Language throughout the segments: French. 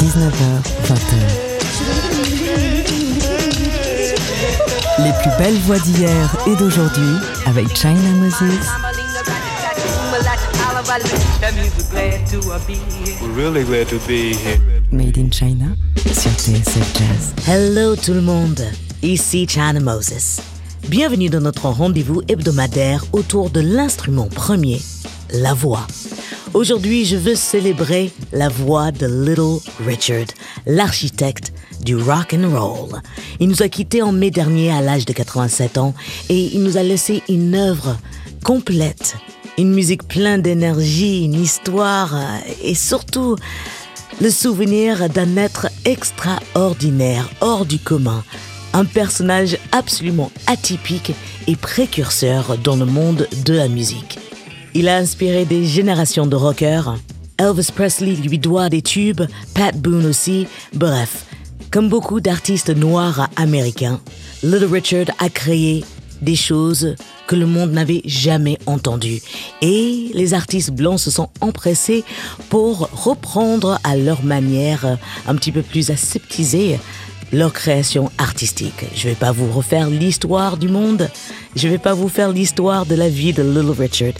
19h, 20h. Les plus belles voix d'hier et d'aujourd'hui avec China Moses. We're really glad to be here. Made in China sur TSF Jazz. Hello tout le monde, ici China Moses. Bienvenue dans notre rendez-vous hebdomadaire autour de l'instrument premier, la voix. Aujourd'hui, je veux célébrer la voix de Little Richard, l'architecte du rock and roll. Il nous a quittés en mai dernier à l'âge de 87 ans et il nous a laissé une œuvre complète, une musique pleine d'énergie, une histoire et surtout le souvenir d'un être extraordinaire, hors du commun, un personnage absolument atypique et précurseur dans le monde de la musique. Il a inspiré des générations de rockers. Elvis Presley lui doit des tubes, Pat Boone aussi, bref. Comme beaucoup d'artistes noirs américains, Little Richard a créé des choses que le monde n'avait jamais entendues. Et les artistes blancs se sont empressés pour reprendre à leur manière un petit peu plus aseptisée leur création artistique. Je vais pas vous refaire l'histoire du monde. Je vais pas vous faire l'histoire de la vie de Little Richard.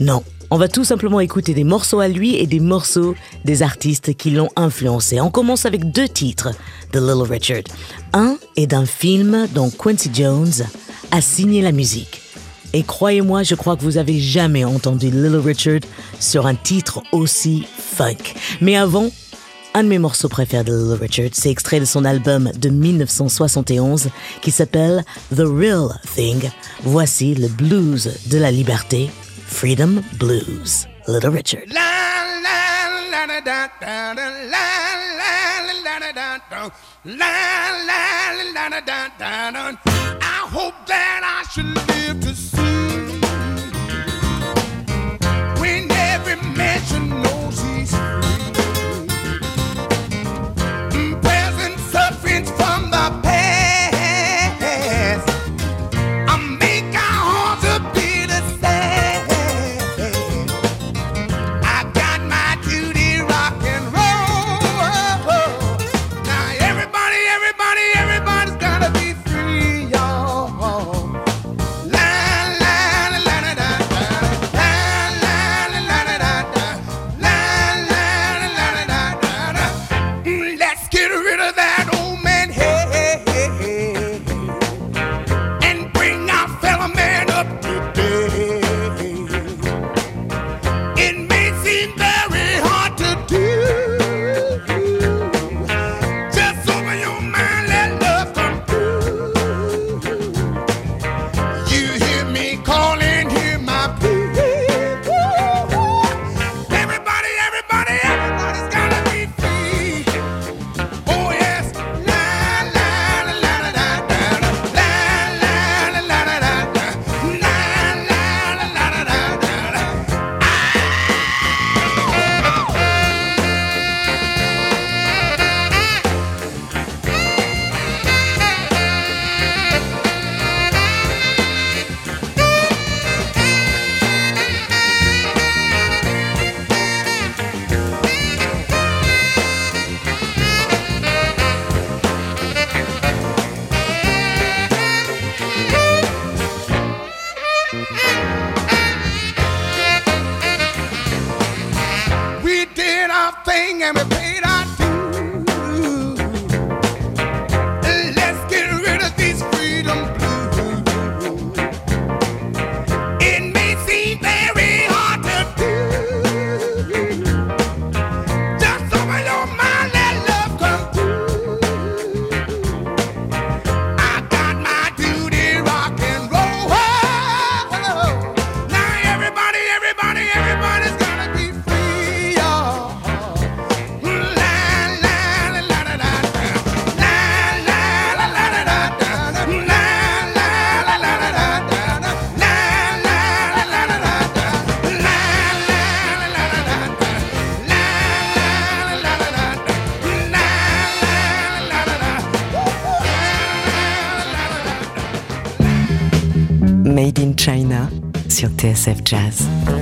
Non. On va tout simplement écouter des morceaux à lui et des morceaux des artistes qui l'ont influencé. On commence avec deux titres de Little Richard. Un est d'un film dont Quincy Jones a signé la musique. Et croyez-moi, je crois que vous avez jamais entendu Little Richard sur un titre aussi funk. Mais avant, un de mes morceaux préférés de Little Richard, c'est extrait de son album de 1971 qui s'appelle The Real Thing. Voici le blues de la liberté, Freedom Blues, Little Richard. I hope that I should thing and we paid our TSF Jazz.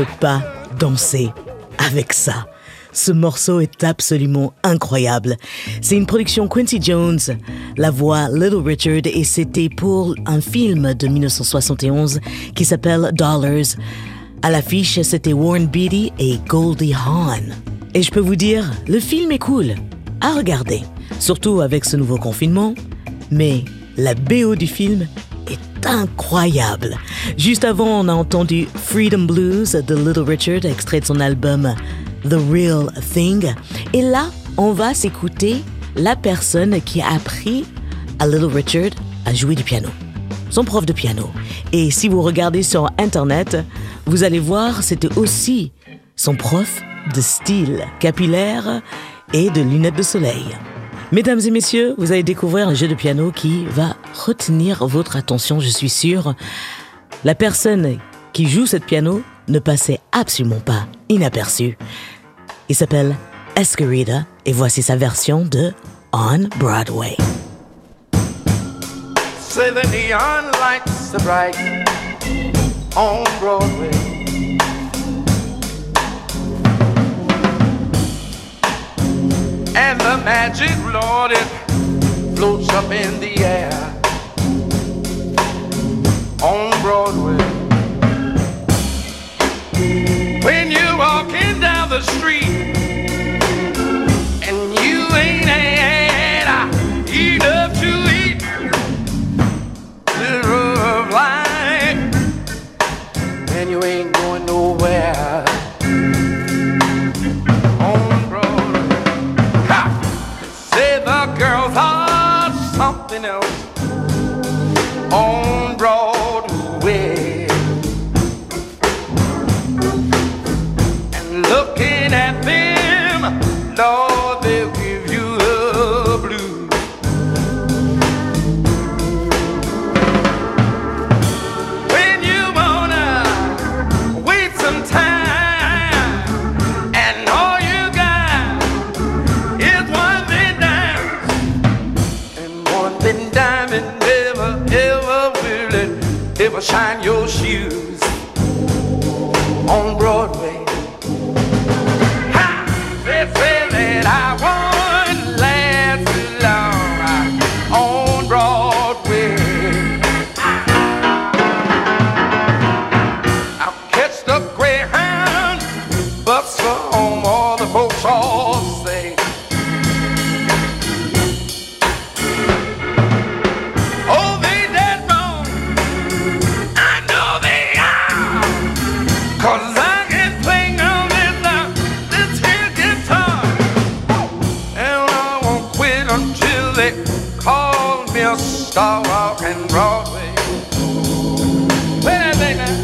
ne pas danser avec ça. Ce morceau est absolument incroyable. C'est une production Quincy Jones, la voix Little Richard, et c'était pour un film de 1971 qui s'appelle Dollars. À l'affiche, c'était Warren Beatty et Goldie Hawn. Et je peux vous dire, le film est cool à regarder, surtout avec ce nouveau confinement, mais la BO du film incroyable. Juste avant, on a entendu Freedom Blues de Little Richard, extrait de son album The Real Thing. Et là, on va s'écouter la personne qui a appris à Little Richard à jouer du piano. Son prof de piano. Et si vous regardez sur Internet, vous allez voir, c'était aussi son prof de style capillaire et de lunettes de soleil. Mesdames et messieurs, vous allez découvrir un jeu de piano qui va retenir votre attention, je suis sûre. La personne qui joue cette piano ne passait absolument pas inaperçu. Il s'appelle Escarida et voici sa version de on Broadway. And the magic, Lord, it floats up in the air on Broadway. When you're walking down the street and you ain't had enough to eat, little of life, and you ain't until they called me a star walking Broadway. Play that thing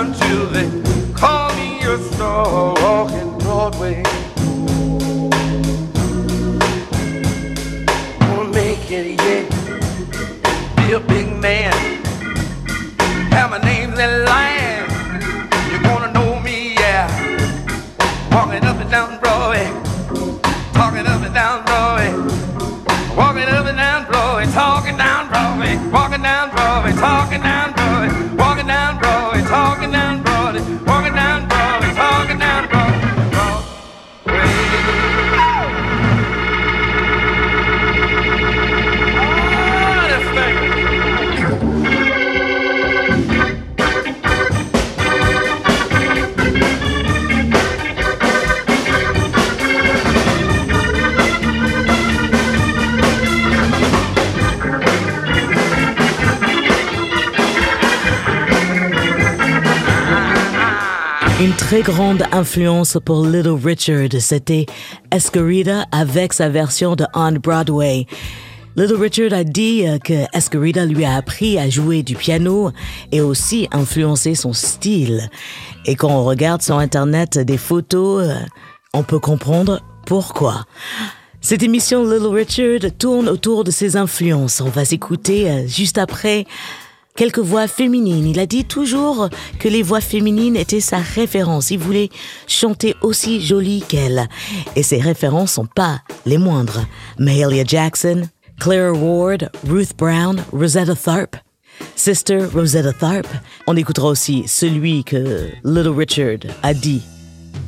until they call me a star walking Broadway. Gonna make it, yeah. Be a big man. Have my name in line. You're gonna know me, yeah. Walking up and down Broadway. Talking up and down Broadway. Walking up and down Broadway, talking down Broadway, walking down Broadway, talking down Broadway, talking now. Très grande influence pour Little Richard, c'était Escarida avec sa version de On Broadway. Little Richard a dit que Escarita lui a appris à jouer du piano et aussi influencé son style. Et quand on regarde sur Internet des photos, euh, on peut comprendre pourquoi. Cette émission Little Richard tourne autour de ses influences. On va s'écouter euh, juste après quelques voix féminines. Il a dit toujours que les voix féminines étaient sa référence. Il voulait chanter aussi jolie qu'elle. Et ses références sont pas les moindres. Mahalia Jackson, Claire Ward, Ruth Brown, Rosetta Tharpe. Sister Rosetta Tharpe. On écoutera aussi celui que Little Richard a dit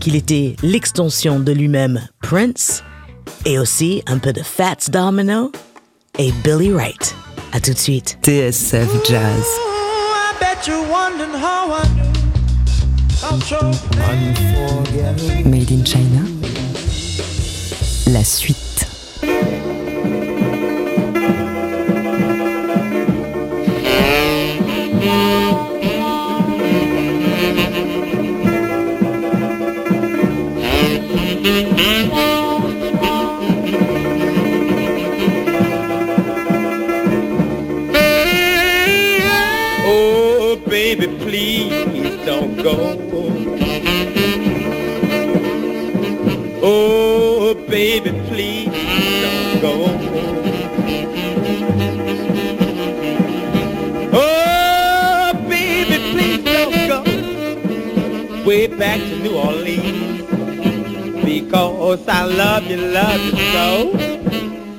qu'il était l'extension de lui-même, Prince, et aussi un peu de Fats Domino et Billy Wright. À tout de suite. TSF Jazz. I bet you're wondering how I do. I'm so unforgettable. Made in China. La suite. Go. Oh, baby, please don't go. Oh, baby, please don't go. Way back to New Orleans. Because I love you, love you so.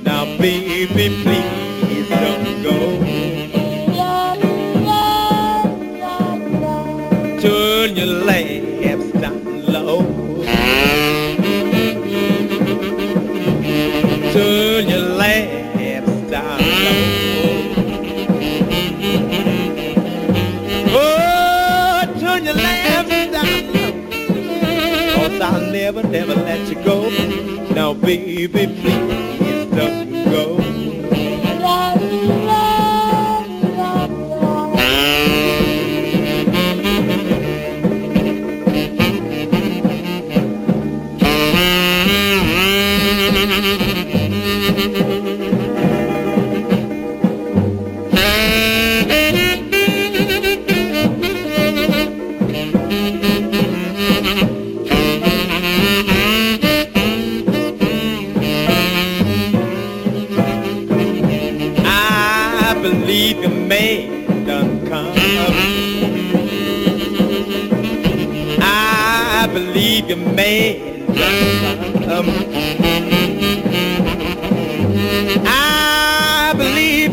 Now, baby, please don't go. Turn your lamps down low. Turn your lamps down low. Oh, turn your lamps down low. Cause I'll never, never let you go. Now, baby, please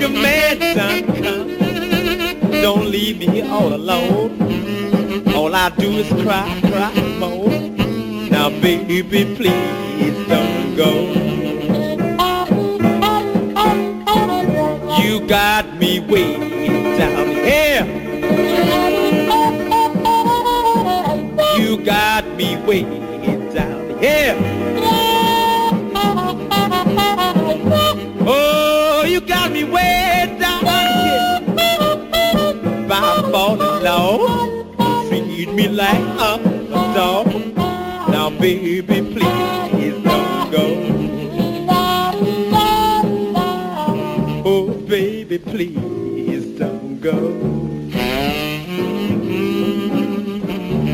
your done come. Don't leave me here all alone. All I do is cry, cry, moan. Now, baby, please don't go. You got me way down here. You got me way down here. Like a dog. Now, baby, please don't go. Oh, baby, please don't go.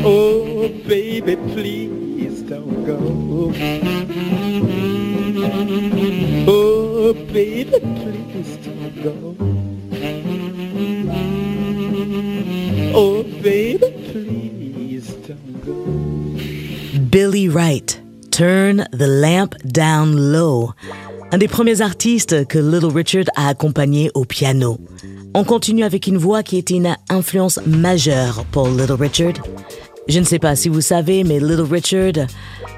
Oh, baby, please don't go. Oh, baby, please don't go. Oh, baby, Turn the Lamp Down Low, un des premiers artistes que Little Richard a accompagné au piano. On continue avec une voix qui était une influence majeure pour Little Richard. Je ne sais pas si vous savez, mais Little Richard,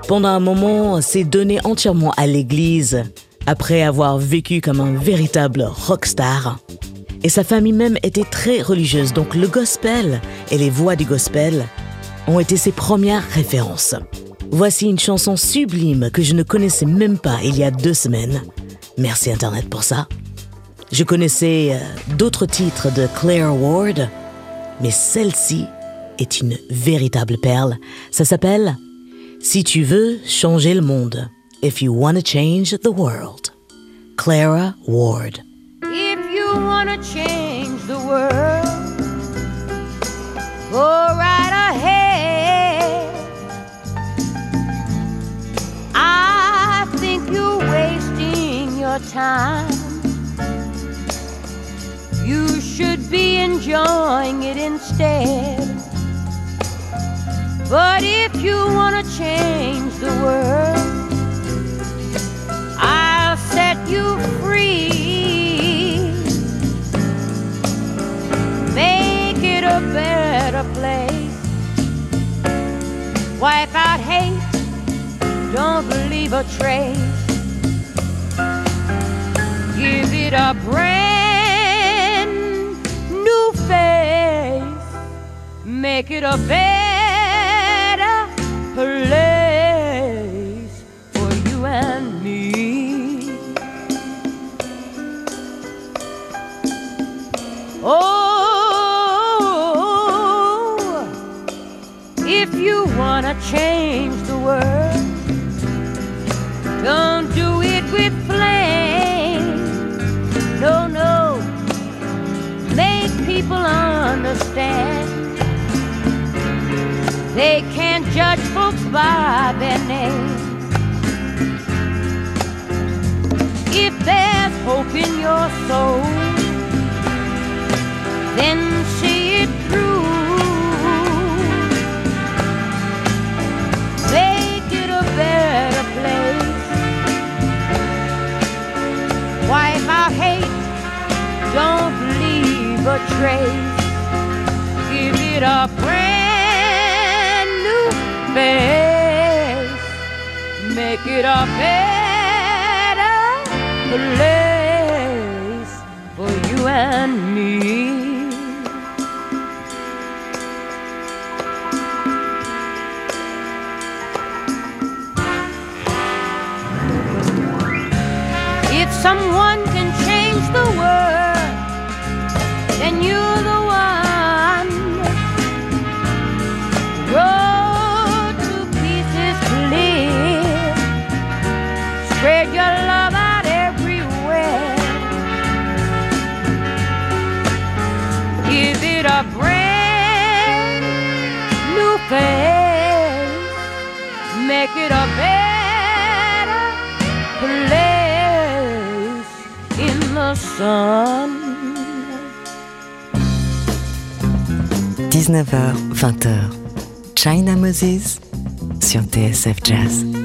pendant un moment, s'est donné entièrement à l'église après avoir vécu comme un véritable rockstar. Et sa famille même était très religieuse, donc le gospel et les voix du gospel ont été ses premières références. Voici une chanson sublime que je ne connaissais même pas il y a deux semaines. Merci Internet pour ça. Je connaissais euh, d'autres titres de Claire Ward, mais celle-ci est une véritable perle. Ça s'appelle Si tu veux changer le monde. If you want change the world. Clara Ward. If you change the world, time. You should be enjoying it instead. But if you want to change the world, I'll set you free. Make it a better place. Wipe out hate, don't leave a trace give it a brand new face, make it a bed. someone can change the world, then you're the 19h, 20h, China Moses sur TSF Jazz.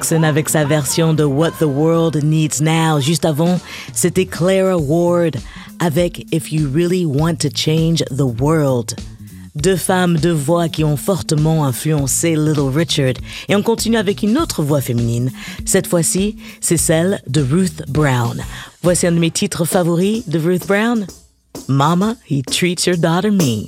Avec sa version de What the World Needs Now. Juste avant, c'était Clara Ward avec If You Really Want to Change the World. Deux femmes, deux voix qui ont fortement influencé Little Richard. Et on continue avec une autre voix féminine. Cette fois-ci, c'est celle de Ruth Brown. Voici un de mes titres favoris de Ruth Brown. Mama, he treats your daughter mean.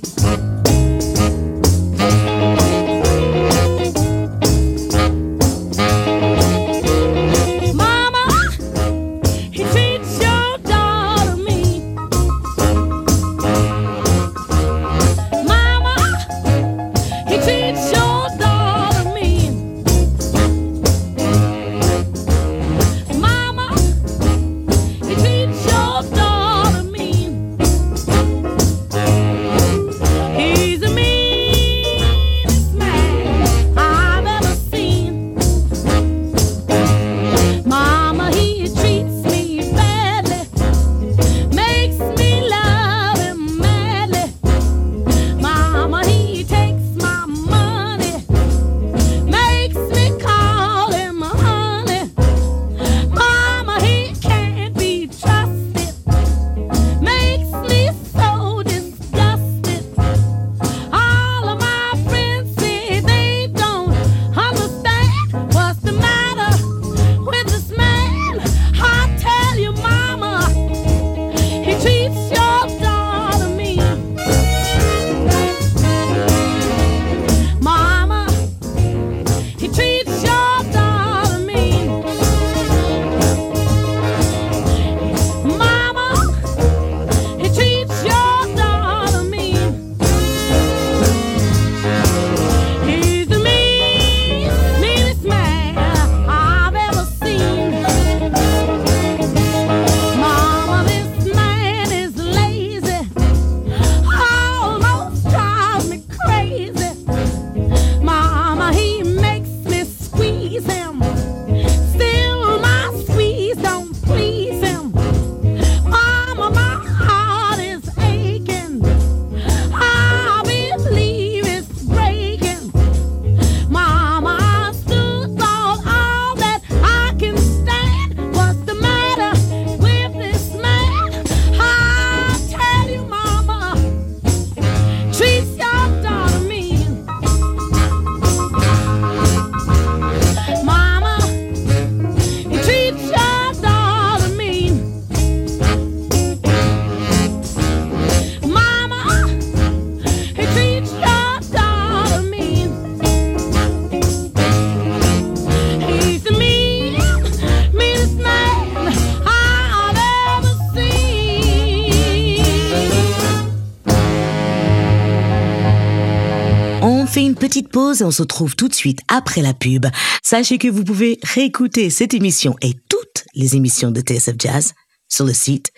Petite pause et on se retrouve tout de suite après la pub. Sachez que vous pouvez réécouter cette émission et toutes les émissions de TSF Jazz sur le site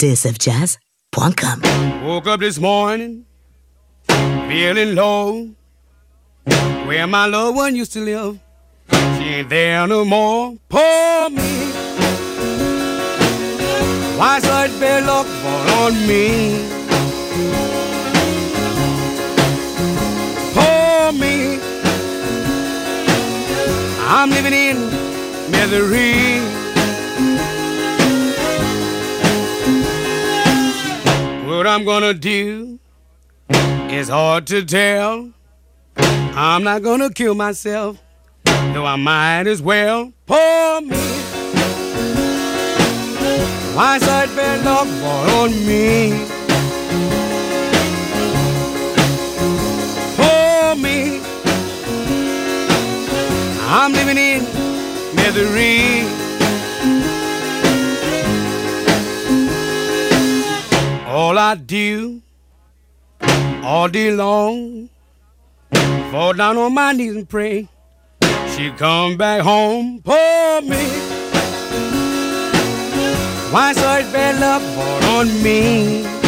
tsfjazz.com. Woke up this morning, feeling low. Where my loved one used to live, she ain't there no more. Poor me. Why such bad luck fall on me? I'm living in misery. What I'm gonna do is hard to tell. I'm not gonna kill myself, though I might as well. Poor me. Such bad luck fall on me. I'm living in misery. All I do all day long, fall down on my knees and pray. She come back home, for me. Why such bad luck fall on me?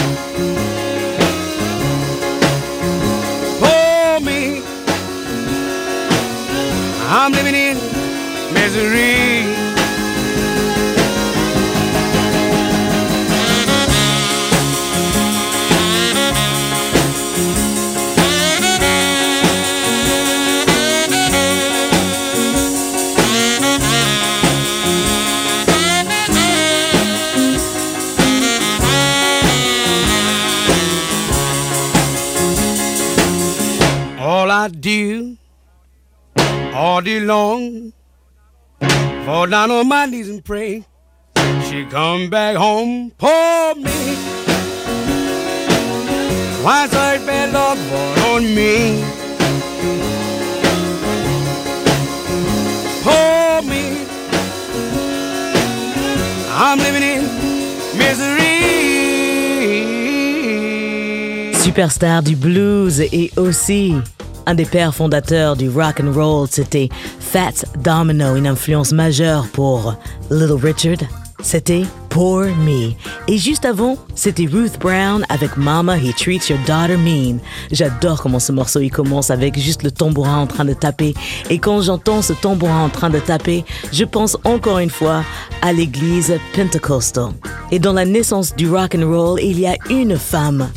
I'm living in misery. All I do all day long. Fall down on my knees and pray. She come back home, poor me. Why such bad luck on me? Poor me. I'm living in misery. Superstar du blues et aussi un des pères fondateurs du rock and roll, c'était Fats Domino, une influence majeure pour Little Richard. C'était Poor Me. Et juste avant, c'était Ruth Brown avec Mama He Treats Your Daughter Mean. J'adore comment ce morceau il commence avec juste le tambourin en train de taper. Et quand j'entends ce tambourin en train de taper, je pense encore une fois à l'église Pentecostal. Et dans la naissance du rock and roll, il y a une femme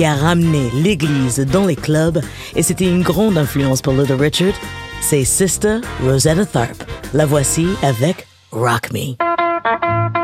qui a ramené l'église dans les clubs et c'était une grande influence pour Little Richard. C'est Sister Rosetta Tharpe. La voici avec Rock Me.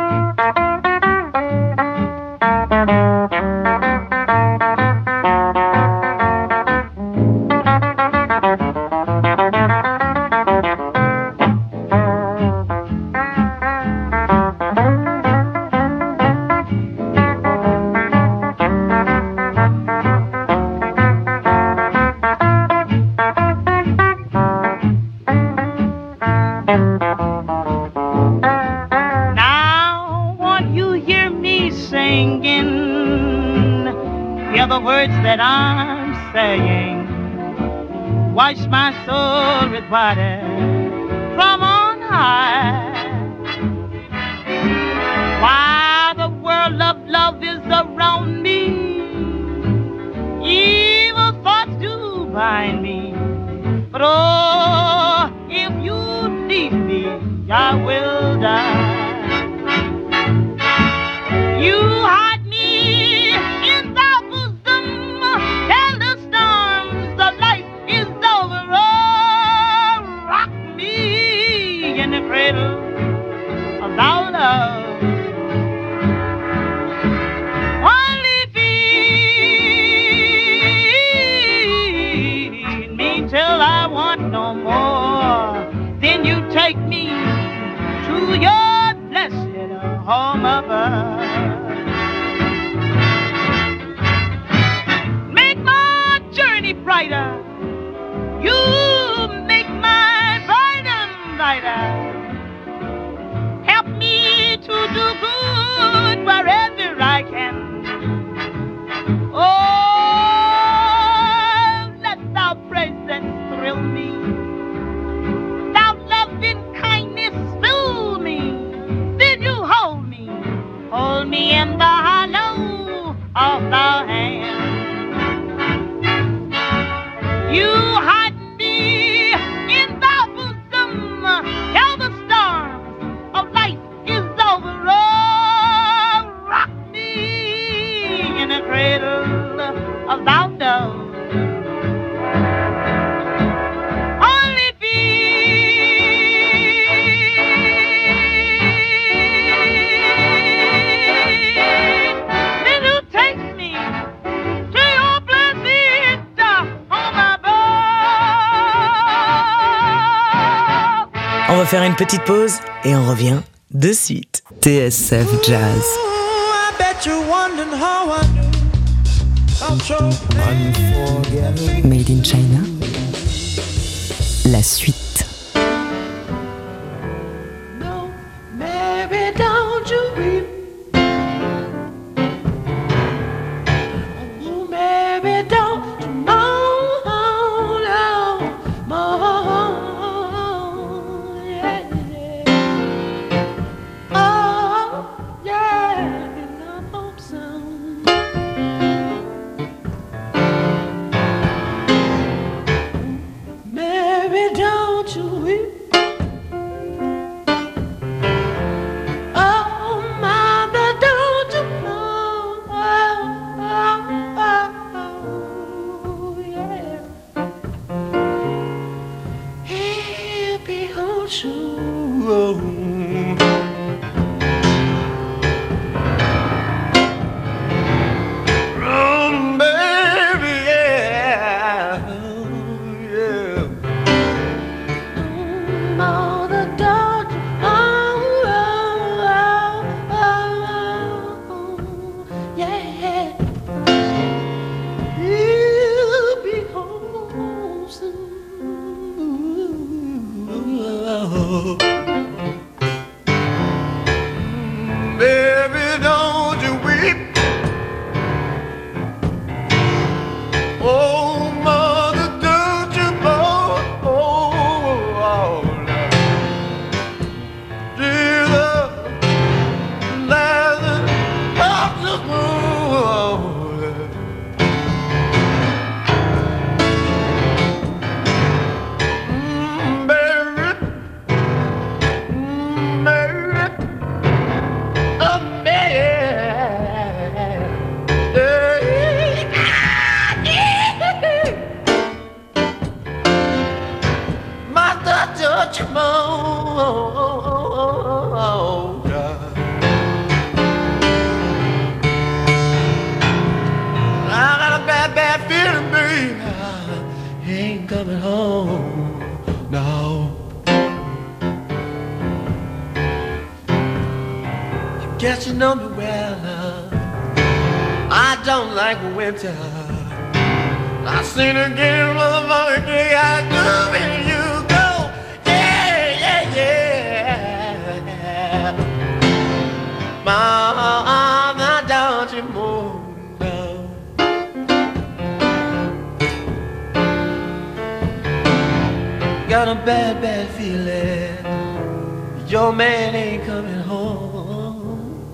Faire une petite pause et on revient de suite. TSF Jazz. Made in China. La suite. God. I got a bad, bad feeling, baby. He ain't coming home. No. Guess you know me well. I don't like winter. I seen again, motherfucker, I do when Got a bad, bad feeling. Your man ain't coming home.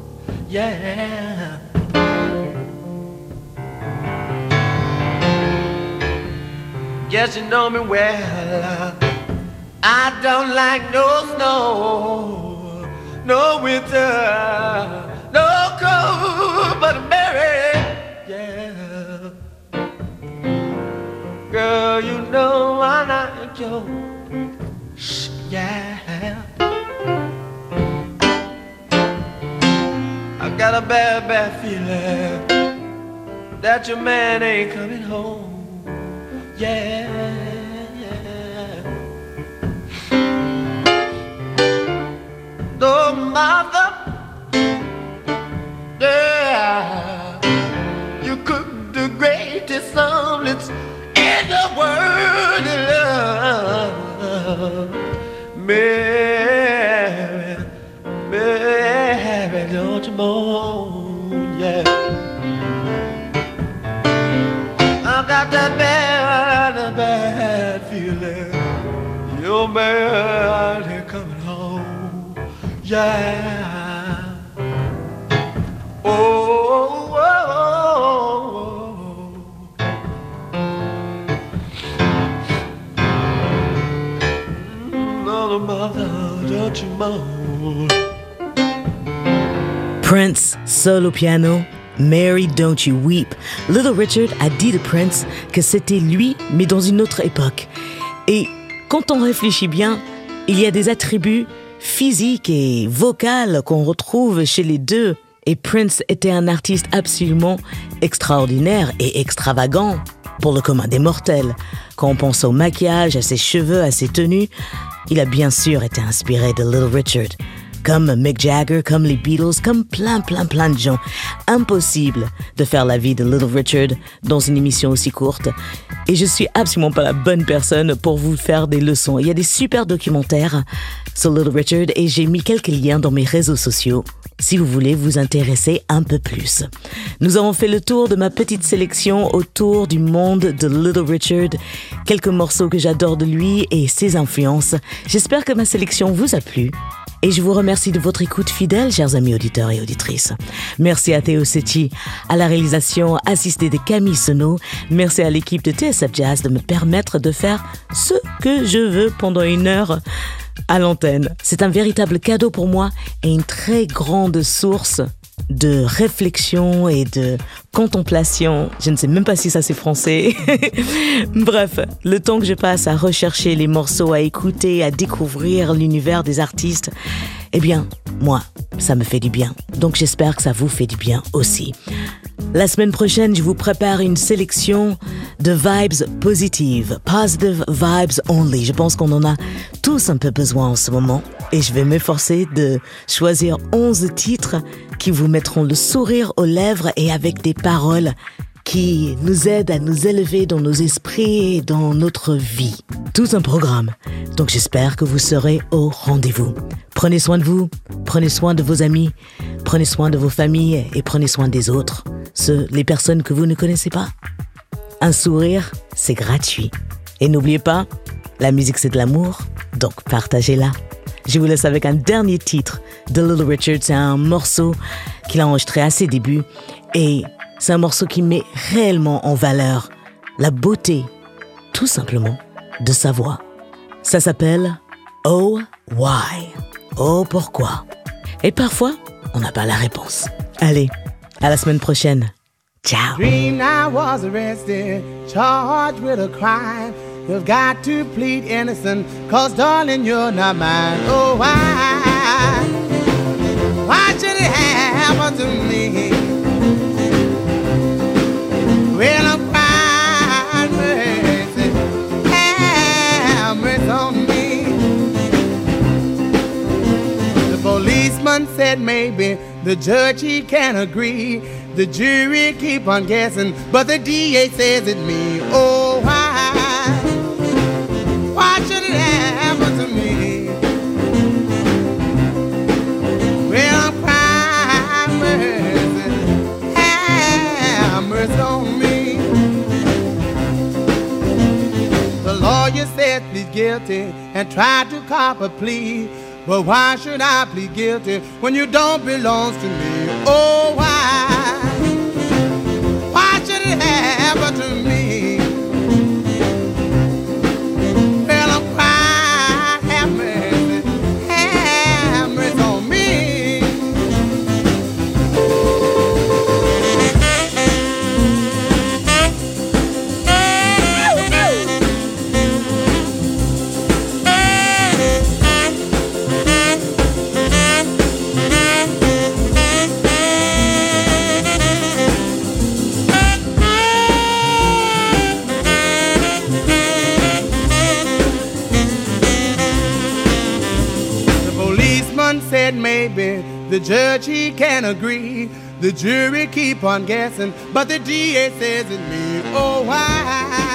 Yeah. Guess you know me well. I don't like no snow, no winter, no cold, but Mary, yeah. Girl, you know I like you, yeah. I got a bad, bad feeling that your man ain't coming home. Yeah, yeah. Mother, yeah. You cook the greatest omelets in the world. Love. Mary, Mary, don't you moan, yeah. I got that bad, bad feeling. Coming home. Yeah. Oh, Prince, au piano. Mary, don't you weep. Little Richard a dit de Prince que c'était lui, mais dans une autre époque. Et quand on réfléchit bien, il y a des attributs physiques et vocaux qu'on retrouve chez les deux. Et Prince était un artiste absolument extraordinaire et extravagant pour le commun des mortels. Quand on pense au maquillage, à ses cheveux, à ses tenues, il a bien sûr été inspiré de Little Richard. Comme Mick Jagger, comme les Beatles, comme plein, plein, plein de gens. Impossible de faire la vie de Little Richard dans une émission aussi courte. Et je suis absolument pas la bonne personne pour vous faire des leçons. Il y a des super documentaires sur Little Richard et j'ai mis quelques liens dans mes réseaux sociaux si vous voulez vous intéresser un peu plus. Nous avons fait le tour de ma petite sélection autour du monde de Little Richard, quelques morceaux que j'adore de lui et ses influences. J'espère que ma sélection vous a plu. Et je vous remercie de votre écoute fidèle, chers amis auditeurs et auditrices. Merci à Théo Setti, à la réalisation assistée de Camille Senot. Merci à l'équipe de TSF Jazz de me permettre de faire ce que je veux pendant une heure à l'antenne. C'est un véritable cadeau pour moi et une très grande source de réflexion et de contemplation. Je ne sais même pas si ça c'est français. Bref, le temps que je passe à rechercher les morceaux, à écouter, à découvrir l'univers des artistes, eh bien, moi, ça me fait du bien. Donc j'espère que ça vous fait du bien aussi. La semaine prochaine, je vous prépare une sélection de vibes positives, positive vibes only. Je pense qu'on en a tous un peu besoin en ce moment. Et je vais m'efforcer de choisir 11 titres qui vous mettront le sourire aux lèvres et avec des paroles qui nous aident à nous élever dans nos esprits et dans notre vie. Tout un programme. Donc j'espère que vous serez au rendez-vous. Prenez soin de vous, prenez soin de vos amis, prenez soin de vos familles et prenez soin des autres, ceux, les personnes que vous ne connaissez pas. Un sourire, c'est gratuit. Et n'oubliez pas, la musique c'est de l'amour, donc partagez-la. Je vous laisse avec un dernier titre de Little Richard. C'est un morceau qu'il a enregistré à ses débuts et c'est un morceau qui met réellement en valeur la beauté, tout simplement, de sa voix. Ça s'appelle Oh Why? Oh pourquoi? Et parfois, on n'a pas la réponse. Allez, à la semaine prochaine. Ciao. You've got to plead innocent, cause darling, you're not. Oh, why? Why should it me? Policeman said maybe the judge he can't agree. The jury keep on guessing, but the DA says it me. Oh, why? Why should it happen to me? Well, I'm crying mercy, have mercy on me. The lawyer said plead guilty and tried to cop a plea. But why should I plead guilty when you don't belong to me? Oh, why? Why should it happen to the judge he can't agree. The jury keep on guessing, but the DA says it me. Oh why?